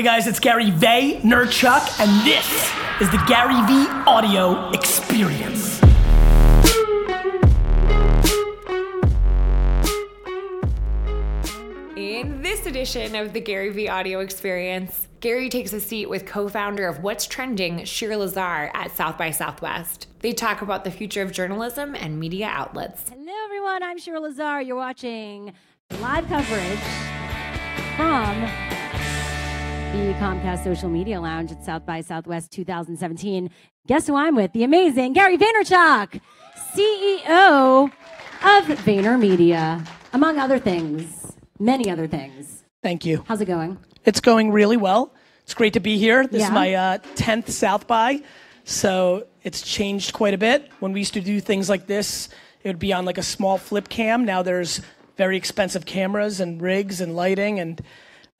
Hey guys, it's Gary Vaynerchuk, and this is the Gary V Audio Experience. In this edition of the Gary V Audio Experience, Gary takes a seat with co founder of What's Trending, Shira Lazar, at South by Southwest. They talk about the future of journalism and media outlets. Hello, everyone. I'm Shira Lazar. You're watching live coverage from the Comcast Social Media Lounge at South by Southwest 2017. Guess who I'm with? The amazing Gary Vaynerchuk, CEO of VaynerMedia, among other things, many other things. Thank you. How's it going? It's going really well. It's great to be here. This is Yeah. my uh, 10th South by, so it's changed quite a bit. When we used to do things like this, it would be on like a small flip cam. Now there's very expensive cameras and rigs and lighting, and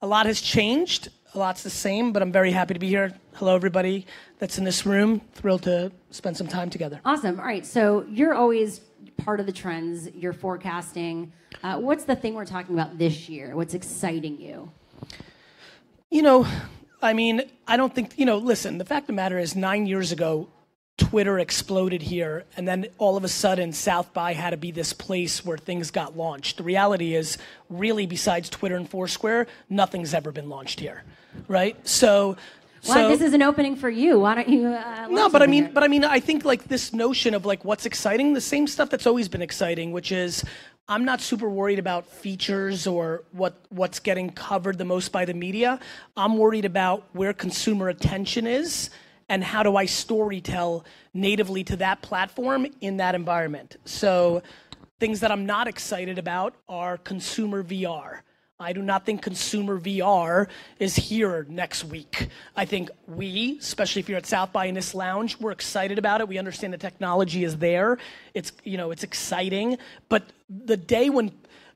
a lot has changed. A lot's the same, but I'm very happy to be here. Hello, everybody that's in this room. Thrilled to spend some time together. Awesome. All right. So you're always part of the trends, you're forecasting. Uh, what's the thing we're talking about this year? What's exciting you? You know, I mean, I don't think, you know, listen, the fact of the matter is, nine years ago, Twitter exploded here, and then all of a sudden, South by had to be this place where things got launched. The reality is, really, besides Twitter and Foursquare, nothing's ever been launched here, right? So, Well, so this is an opening for you. Why don't you? Uh, no, but I mean, but I mean, I think like this notion of like what's exciting, the same stuff that's always been exciting, which is I'm not super worried about features or what what's getting covered the most by the media. I'm worried about where consumer attention is and how do I storytell natively to that platform in that environment. So things that I'm not excited about are consumer VR. I do not think consumer VR is here next week. I think we, especially if you're at South by in this lounge, we're excited about it. We understand the technology is there. It's you know it's exciting, but the day when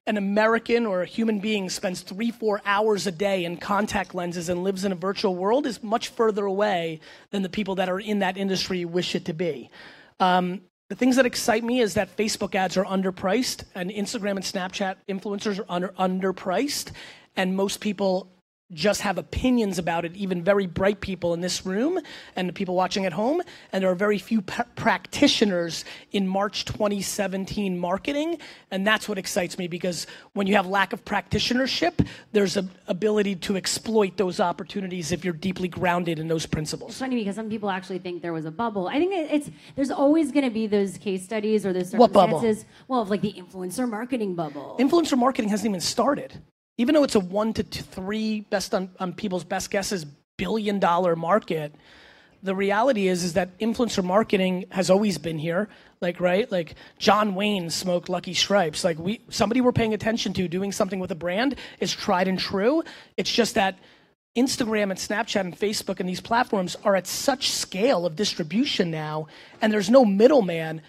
an American or a human being spends three, four hours a day in contact lenses and lives in a virtual world is much further away than the people that are in that industry wish it to be. Um, the things that excite me is that Facebook ads are underpriced and Instagram and Snapchat influencers are under, underpriced, and most people just have opinions about it, even very bright people in this room and the people watching at home. And there are very few pa- practitioners in March 2017 marketing. And that's what excites me because when you have lack of practitionership, there's an ability to exploit those opportunities if you're deeply grounded in those principles. It's funny because some people actually think there was a bubble. I think it's there's always going to be those case studies or those What bubble? circumstances. Well, of like the influencer marketing bubble. influencer marketing hasn't even started. Even though it's a one to three best on, on people's best guesses billion dollar market, the reality is is that influencer marketing has always been here. Like right, like John Wayne smoked Lucky Strikes. Like we somebody we're paying attention to doing something with a brand is tried and true. It's just that Instagram and Snapchat and Facebook and these platforms are at such scale of distribution now, and there's no middleman.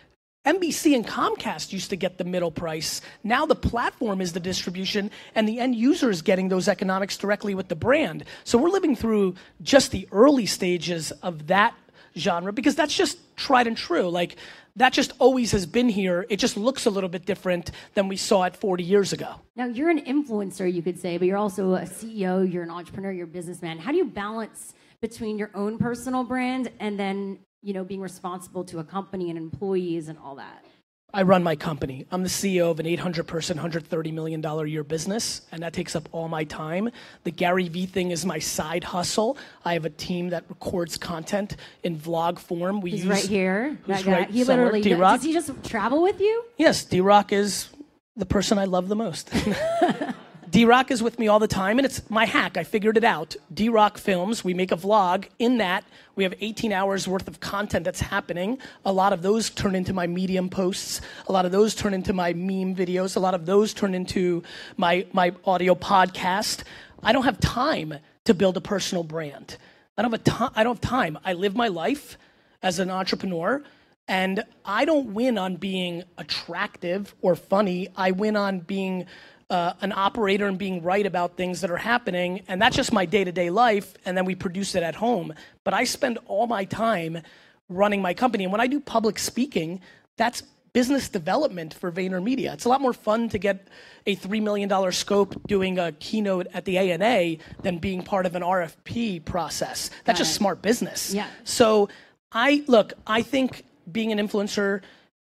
NBC and Comcast used to get the middle price. Now the platform is the distribution, and the end user is getting those economics directly with the brand. So we're living through just the early stages of that genre because that's just tried and true. Like that just always has been here. It just looks a little bit different than we saw it 40 years ago. now you're an influencer, you could say, but you're also a CEO. You're an entrepreneur. You're a businessman. How do you balance between your own personal brand and then you know being responsible to a company and employees and all that? I run my company. I'm the CEO of an 800 person, $130 million a year business, and that takes up all my time. The Gary Vee thing is my side hustle. I have a team that records content in vlog form. We He's use, right here. Who's right he somewhere? literally D-Rock? does he just travel with you? Yes, D Rock is the person I love the most. D Rock is with me all the time, and it's my hack. I figured it out. D Rock films, we make a vlog. In that, we have 18 hours worth of content that's happening. A lot of those turn into my Medium posts. A lot of those turn into my meme videos. A lot of those turn into my, my audio podcast. I don't have time to build a personal brand. I don't have, a ti- I don't have time. I live my life as an entrepreneur. And I don't win on being attractive or funny. I win on being uh, an operator and being right about things that are happening. And that's just my day to day life. And then we produce it at home. But I spend all my time running my company. And when I do public speaking, that's business development for VaynerMedia. It's a lot more fun to get a $3 million scope doing a keynote at the ANA than being part of an RFP process. That's Got just it. smart business. Yeah. So I look, I think being an influencer,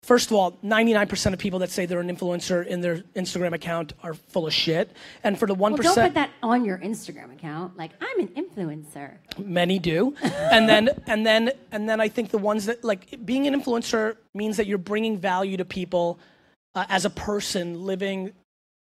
first of all, 99% of people that say they're an influencer in their Instagram account are full of shit. And for the 1%, Well, don't put that on your Instagram account. Like, I'm an influencer. many do. and then and then and then I think the ones that like being an influencer means that you're bringing value to people uh, as a person living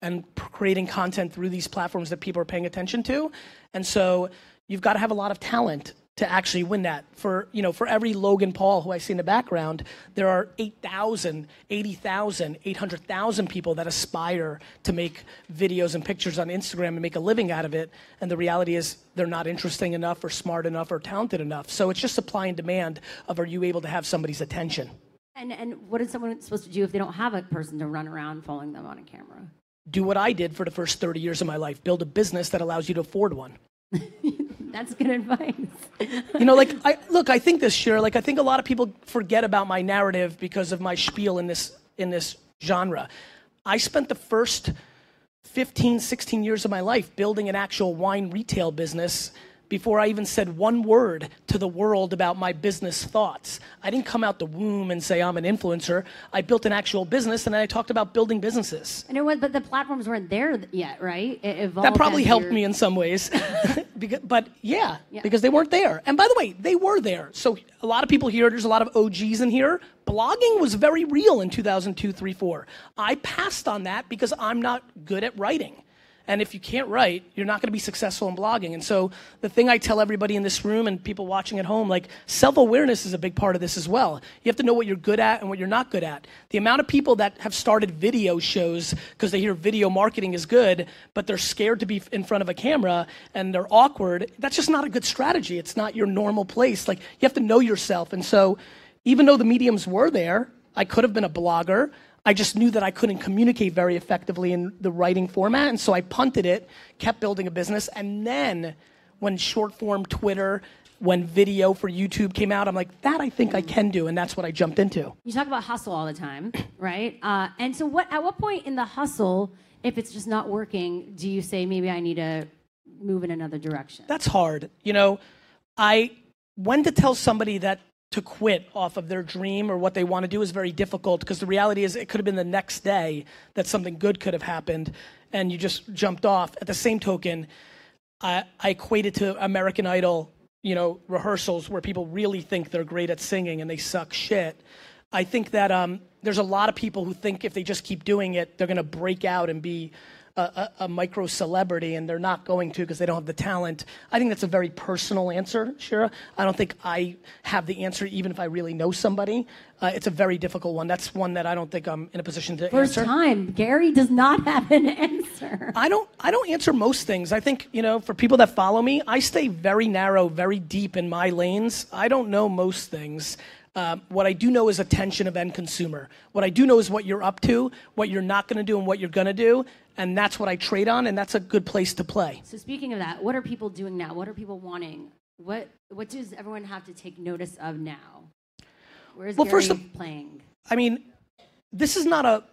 and creating content through these platforms that people are paying attention to. And so you've got to have a lot of talent to actually win that. For you know, for every Logan Paul who I see in the background, there are 8,000, 80,000, 800,000 people that aspire to make videos and pictures on Instagram and make a living out of it. And the reality is they're not interesting enough or smart enough or talented enough. So it's just supply and demand of are you able to have somebody's attention? And, and what is someone supposed to do if they don't have a person to run around following them on a camera? Do what I did for the first 30 years of my life, build a business that allows you to afford one. That's good advice. you know, like I look, I think this year, like I think a lot of people forget about my narrative because of my spiel in this in this genre. I spent the first 15, 16 years of my life building an actual wine retail business before I even said one word to the world about my business thoughts. I didn't come out the womb and say I'm an influencer. I built an actual business and then I talked about building businesses. And it was, but the platforms weren't there yet, right? It evolved. That probably helped your- me in some ways. because, but yeah, Yeah. because they weren't there. And by the way, they were there. So a lot of people here, there's a lot of OGs in here. Blogging was very real in 2002, 3, 4. I passed on that because I'm not good at writing. And if you can't write, you're not going to be successful in blogging. And so the thing I tell everybody in this room and people watching at home, like self-awareness is a big part of this as well. You have to know what you're good at and what you're not good at. The amount of people that have started video shows because they hear video marketing is good, but they're scared to be in front of a camera and they're awkward, that's just not a good strategy. It's not your normal place. Like you have to know yourself. And so even though the mediums were there, I could have been a blogger. I just knew that I couldn't communicate very effectively in the writing format. And so I punted it, kept building a business. And then when short form Twitter, when video for YouTube came out, I'm like, that I think I can do. And that's what I jumped into. You talk about hustle all the time, right? Uh, and so, what at what point in the hustle, if it's just not working, do you say maybe I need to move in another direction? That's hard. You know, I, when to tell somebody that to quit off of their dream or what they want to do is very difficult because the reality is it could have been the next day that something good could have happened and you just jumped off. At the same token, I, I equate it to American Idol, you know, rehearsals where people really think they're great at singing and they suck shit. I think that um, there's a lot of people who think if they just keep doing it, they're going to break out and be a, a, a micro celebrity, and they're not going to because they don't have the talent. I think that's a very personal answer, Shira. I don't think I have the answer, even if I really know somebody. Uh, it's a very difficult one. That's one that I don't think I'm in a position to First answer. time, Gary does not have an answer. I don't I don't answer most things. I think, you know, for people that follow me, I stay very narrow, very deep in my lanes. I don't know most things. Um, what I do know is attention of end consumer. What I do know is what you're up to, what you're not going to do, and what you're going to do, and that's what I trade on, and that's a good place to play. So speaking of that, what are people doing now? What are people wanting? What what does everyone have to take notice of now? Where is Well, Gary first of- playing? I mean, this is not a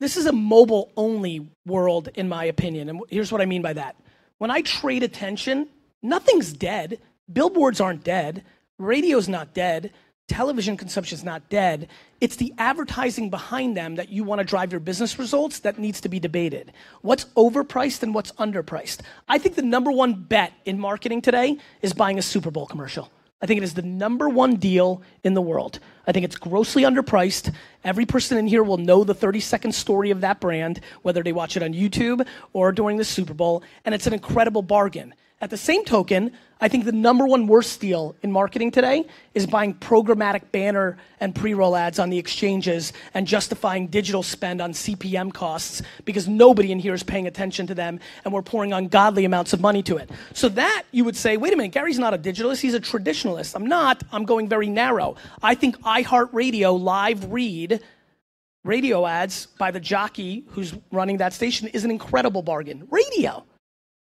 this is a mobile only world in my opinion. And here's what I mean by that. When I trade attention, nothing's dead. Billboards aren't dead. Radio's not dead. Television consumption is not dead. It's the advertising behind them that you want to drive your business results that needs to be debated. What's overpriced and what's underpriced? I think the number one bet in marketing today is buying a Super Bowl commercial. I think it is the number one deal in the world. I think it's grossly underpriced. Every person in here will know the 30 second story of that brand, whether they watch it on YouTube or during the Super Bowl, and it's an incredible bargain. At the same token, I think the number one worst deal in marketing today is buying programmatic banner and pre roll ads on the exchanges and justifying digital spend on CPM costs because nobody in here is paying attention to them and we're pouring ungodly amounts of money to it. So, that you would say, wait a minute, Gary's not a digitalist, he's a traditionalist. I'm not, I'm going very narrow. I think iHeartRadio live read radio ads by the jockey who's running that station is an incredible bargain. Radio.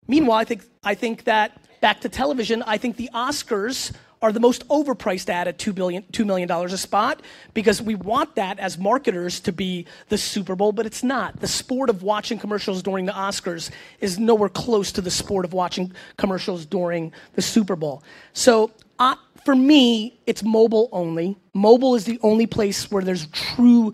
Meanwhile, I think I think that back to television, I think the Oscars are the most overpriced ad at $2, billion, $2 million a spot because we want that as marketers to be the Super Bowl, but it's not. The sport of watching commercials during the Oscars is nowhere close to the sport of watching commercials during the Super Bowl. So uh, for me, it's mobile only. Mobile is the only place where there's true,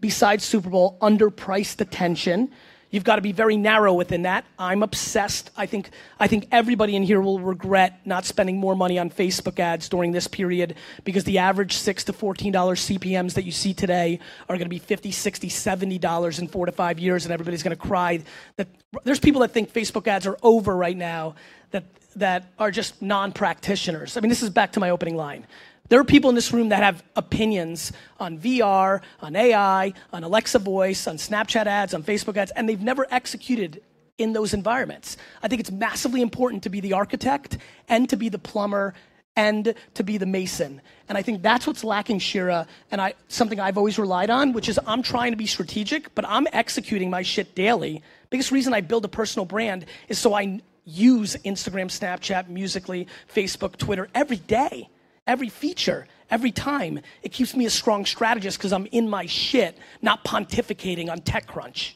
besides Super Bowl, underpriced attention. You've got to be very narrow within that. I'm obsessed. I think, I think everybody in here will regret not spending more money on Facebook ads during this period because the average six to $14 CPMs that you see today are going to be 50, 60, 70 dollars in four to five years, and everybody's going to cry. That there's people that think Facebook ads are over right now that that are just non-practitioners. I mean, this is back to my opening line. There are people in this room that have opinions on VR, on AI, on Alexa voice, on Snapchat ads, on Facebook ads, and they've never executed in those environments. I think it's massively important to be the architect and to be the plumber and to be the mason. And I think that's what's lacking Shira and I something I've always relied on, which is I'm trying to be strategic, but I'm executing my shit daily. Biggest reason I build a personal brand is so I use Instagram, Snapchat, Musical.ly, Facebook, Twitter every day every feature, every time. It keeps me a strong strategist because I'm in my shit, not pontificating on TechCrunch.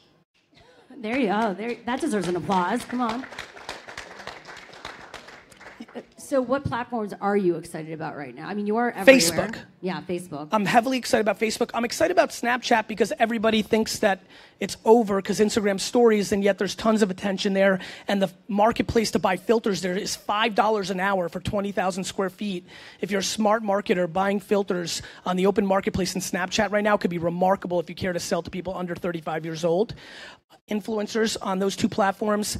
There you go. There, that deserves an applause. Come on. So, what platforms are you excited about right now? I mean, you are everywhere. Facebook. Yeah, Facebook. I'm heavily excited about Facebook. I'm excited about Snapchat because everybody thinks that it's over because Instagram stories, and yet there's tons of attention there. And the marketplace to buy filters there is $5 an hour for 20,000 square feet. If you're a smart marketer, buying filters on the open marketplace in Snapchat right now could be remarkable if you care to sell to people under 35 years old. Influencers on those two platforms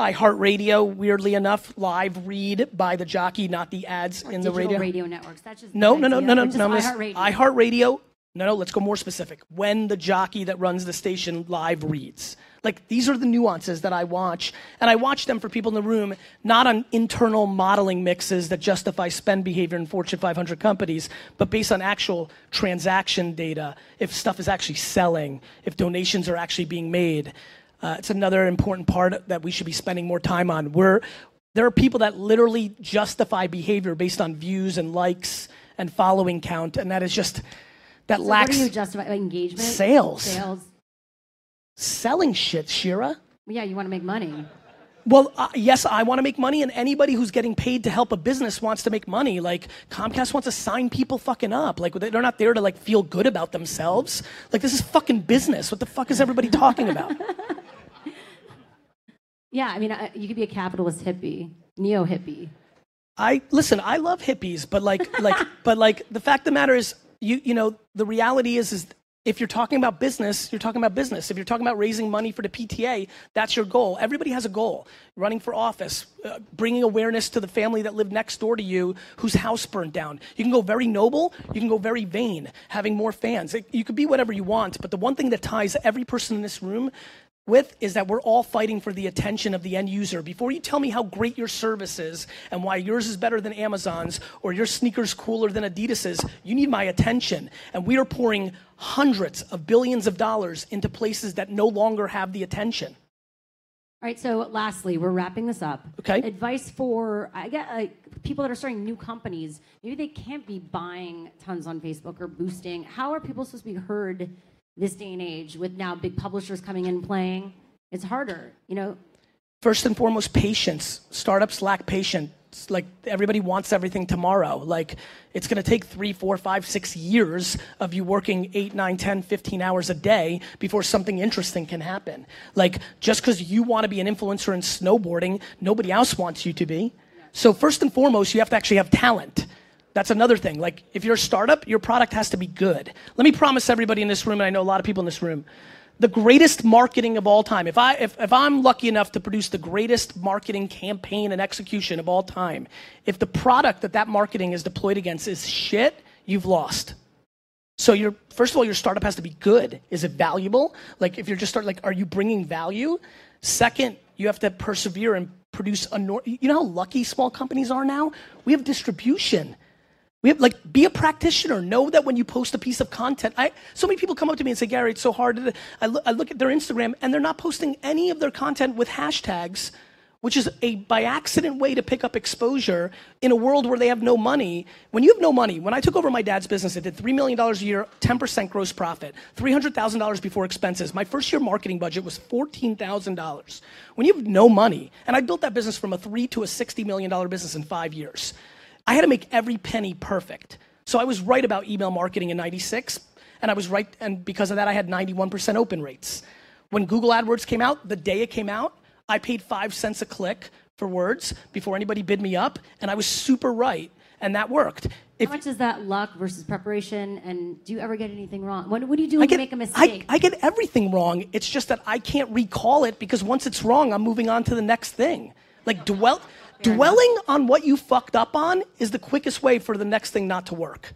iHeartRadio, weirdly enough, live read by the jockey, not the ads Or in the radio. radio networks. That's just No, no, no, no, no, no. miss- iHeartRadio. iHeartRadio. No, no. Let's go more specific. When the jockey that runs the station live reads, like these are the nuances that I watch, and I watch them for people in the room, not on internal modeling mixes that justify spend behavior in Fortune 500 companies, but based on actual transaction data. If stuff is actually selling, if donations are actually being made. Uh, it's another important part that we should be spending more time on. We're, there are people that literally justify behavior based on views and likes and following count, and that is just that So lacks what do you justify? Like engagement? Sales. Sales. selling shit, Shira. Yeah, you want to make money. Well, uh, yes, I want to make money, and anybody who's getting paid to help a business wants to make money. Like Comcast wants to sign people fucking up. Like they're not there to like feel good about themselves. Like this is fucking business. What the fuck is everybody talking about? Yeah, I mean, uh, you could be a capitalist hippie, neo hippie. I listen. I love hippies, but like, like, but like, the fact of the matter is, you you know, the reality is, is if you're talking about business, you're talking about business. If you're talking about raising money for the PTA, that's your goal. Everybody has a goal. Running for office, uh, bringing awareness to the family that lived next door to you whose house burned down. You can go very noble. You can go very vain. Having more fans. It- you could be whatever you want. But the one thing that ties every person in this room with is that we're all fighting for the attention of the end user. Before you tell me how great your service is and why yours is better than Amazon's or your sneakers cooler than Adidas's, you need my attention. And we are pouring hundreds of billions of dollars into places that no longer have the attention. All right, so lastly, we're wrapping this up. Okay. Advice for I get like people that are starting new companies. Maybe they can't be buying tons on Facebook or boosting. How are people supposed to be heard this day and age with now big publishers coming in and playing? It's harder, you know. First and foremost, patience. Startups lack patience. Like everybody wants everything tomorrow. Like it's going to take three, four, five, six years of you working eight, nine, 10, 15 hours a day before something interesting can happen. Like just because you want to be an influencer in snowboarding, nobody else wants you to be. So first and foremost, you have to actually have talent. That's another thing. Like if you're a startup, your product has to be good. Let me promise everybody in this room, and I know a lot of people in this room, the greatest marketing of all time. If I if, if I'm lucky enough to produce the greatest marketing campaign and execution of all time, if the product that that marketing is deployed against is shit, you've lost. So your first of all, your startup has to be good. Is it valuable? Like if you're just start like, are you bringing value? Second, you have to persevere and produce a. You know how lucky small companies are now. We have distribution. We have like be a practitioner. Know that when you post a piece of content, I so many people come up to me and say, Gary, it's so hard. I, look, I look at their Instagram and they're not posting any of their content with hashtags which is a by accident way to pick up exposure in a world where they have no money. When you have no money, when I took over my dad's business, it did $3 million a year, 10% gross profit, $300,000 before expenses. My first year marketing budget was $14,000. When you have no money, and I built that business from a three to a $60 million business in five years, I had to make every penny perfect. So I was right about email marketing in 96, and I was right, and because of that, I had 91% open rates. When Google AdWords came out, the day it came out, I paid five cents a click for words before anybody bid me up, and I was super right, and that worked. If, How much is that luck versus preparation? And do you ever get anything wrong? What, what do you do when get, you make a mistake? I, I, get everything wrong. It's just that I can't recall it because once it's wrong, I'm moving on to the next thing. Like dwell, dwelling enough. on what you fucked up on is the quickest way for the next thing not to work.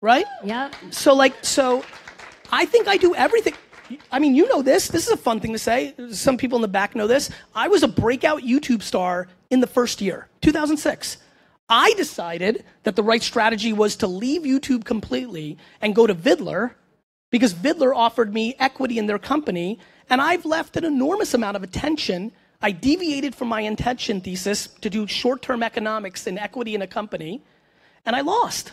Right? Yeah. So like, so I think I do everything. I mean, you know this. This is a fun thing to say. Some people in the back know this. I was a breakout YouTube star in the first year, 2006. I decided that the right strategy was to leave YouTube completely and go to Viddler because Viddler offered me equity in their company, and I've left an enormous amount of attention. I deviated from my intention thesis to do short term economics and equity in a company, and I lost.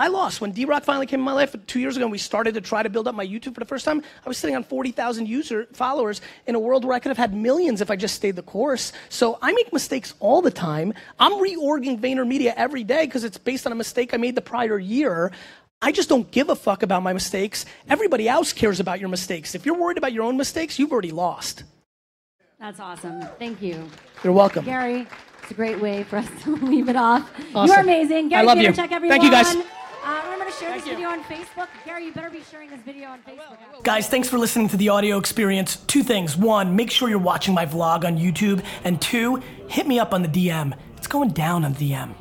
I lost. When D Rock finally came in my life two years ago and we started to try to build up my YouTube for the first time, I was sitting on 40,000 user followers in a world where I could have had millions if I just stayed the course. So I make mistakes all the time. I'm reorging VaynerMedia every day because it's based on a mistake I made the prior year. I just don't give a fuck about my mistakes. Everybody else cares about your mistakes. If you're worried about your own mistakes, you've already lost. That's awesome. Thank you. You're welcome. Gary, it's a great way for us to leave it off. Awesome. You're amazing. Gary I love you. Check everyone. Thank you guys. Uh, remember to share Thank this you. video on Facebook. Gary, you better be sharing this video on Facebook. I will, I will. Guys, thanks for listening to the audio experience. Two things. One, make sure you're watching my vlog on YouTube. And two, hit me up on the DM. It's going down on the DM.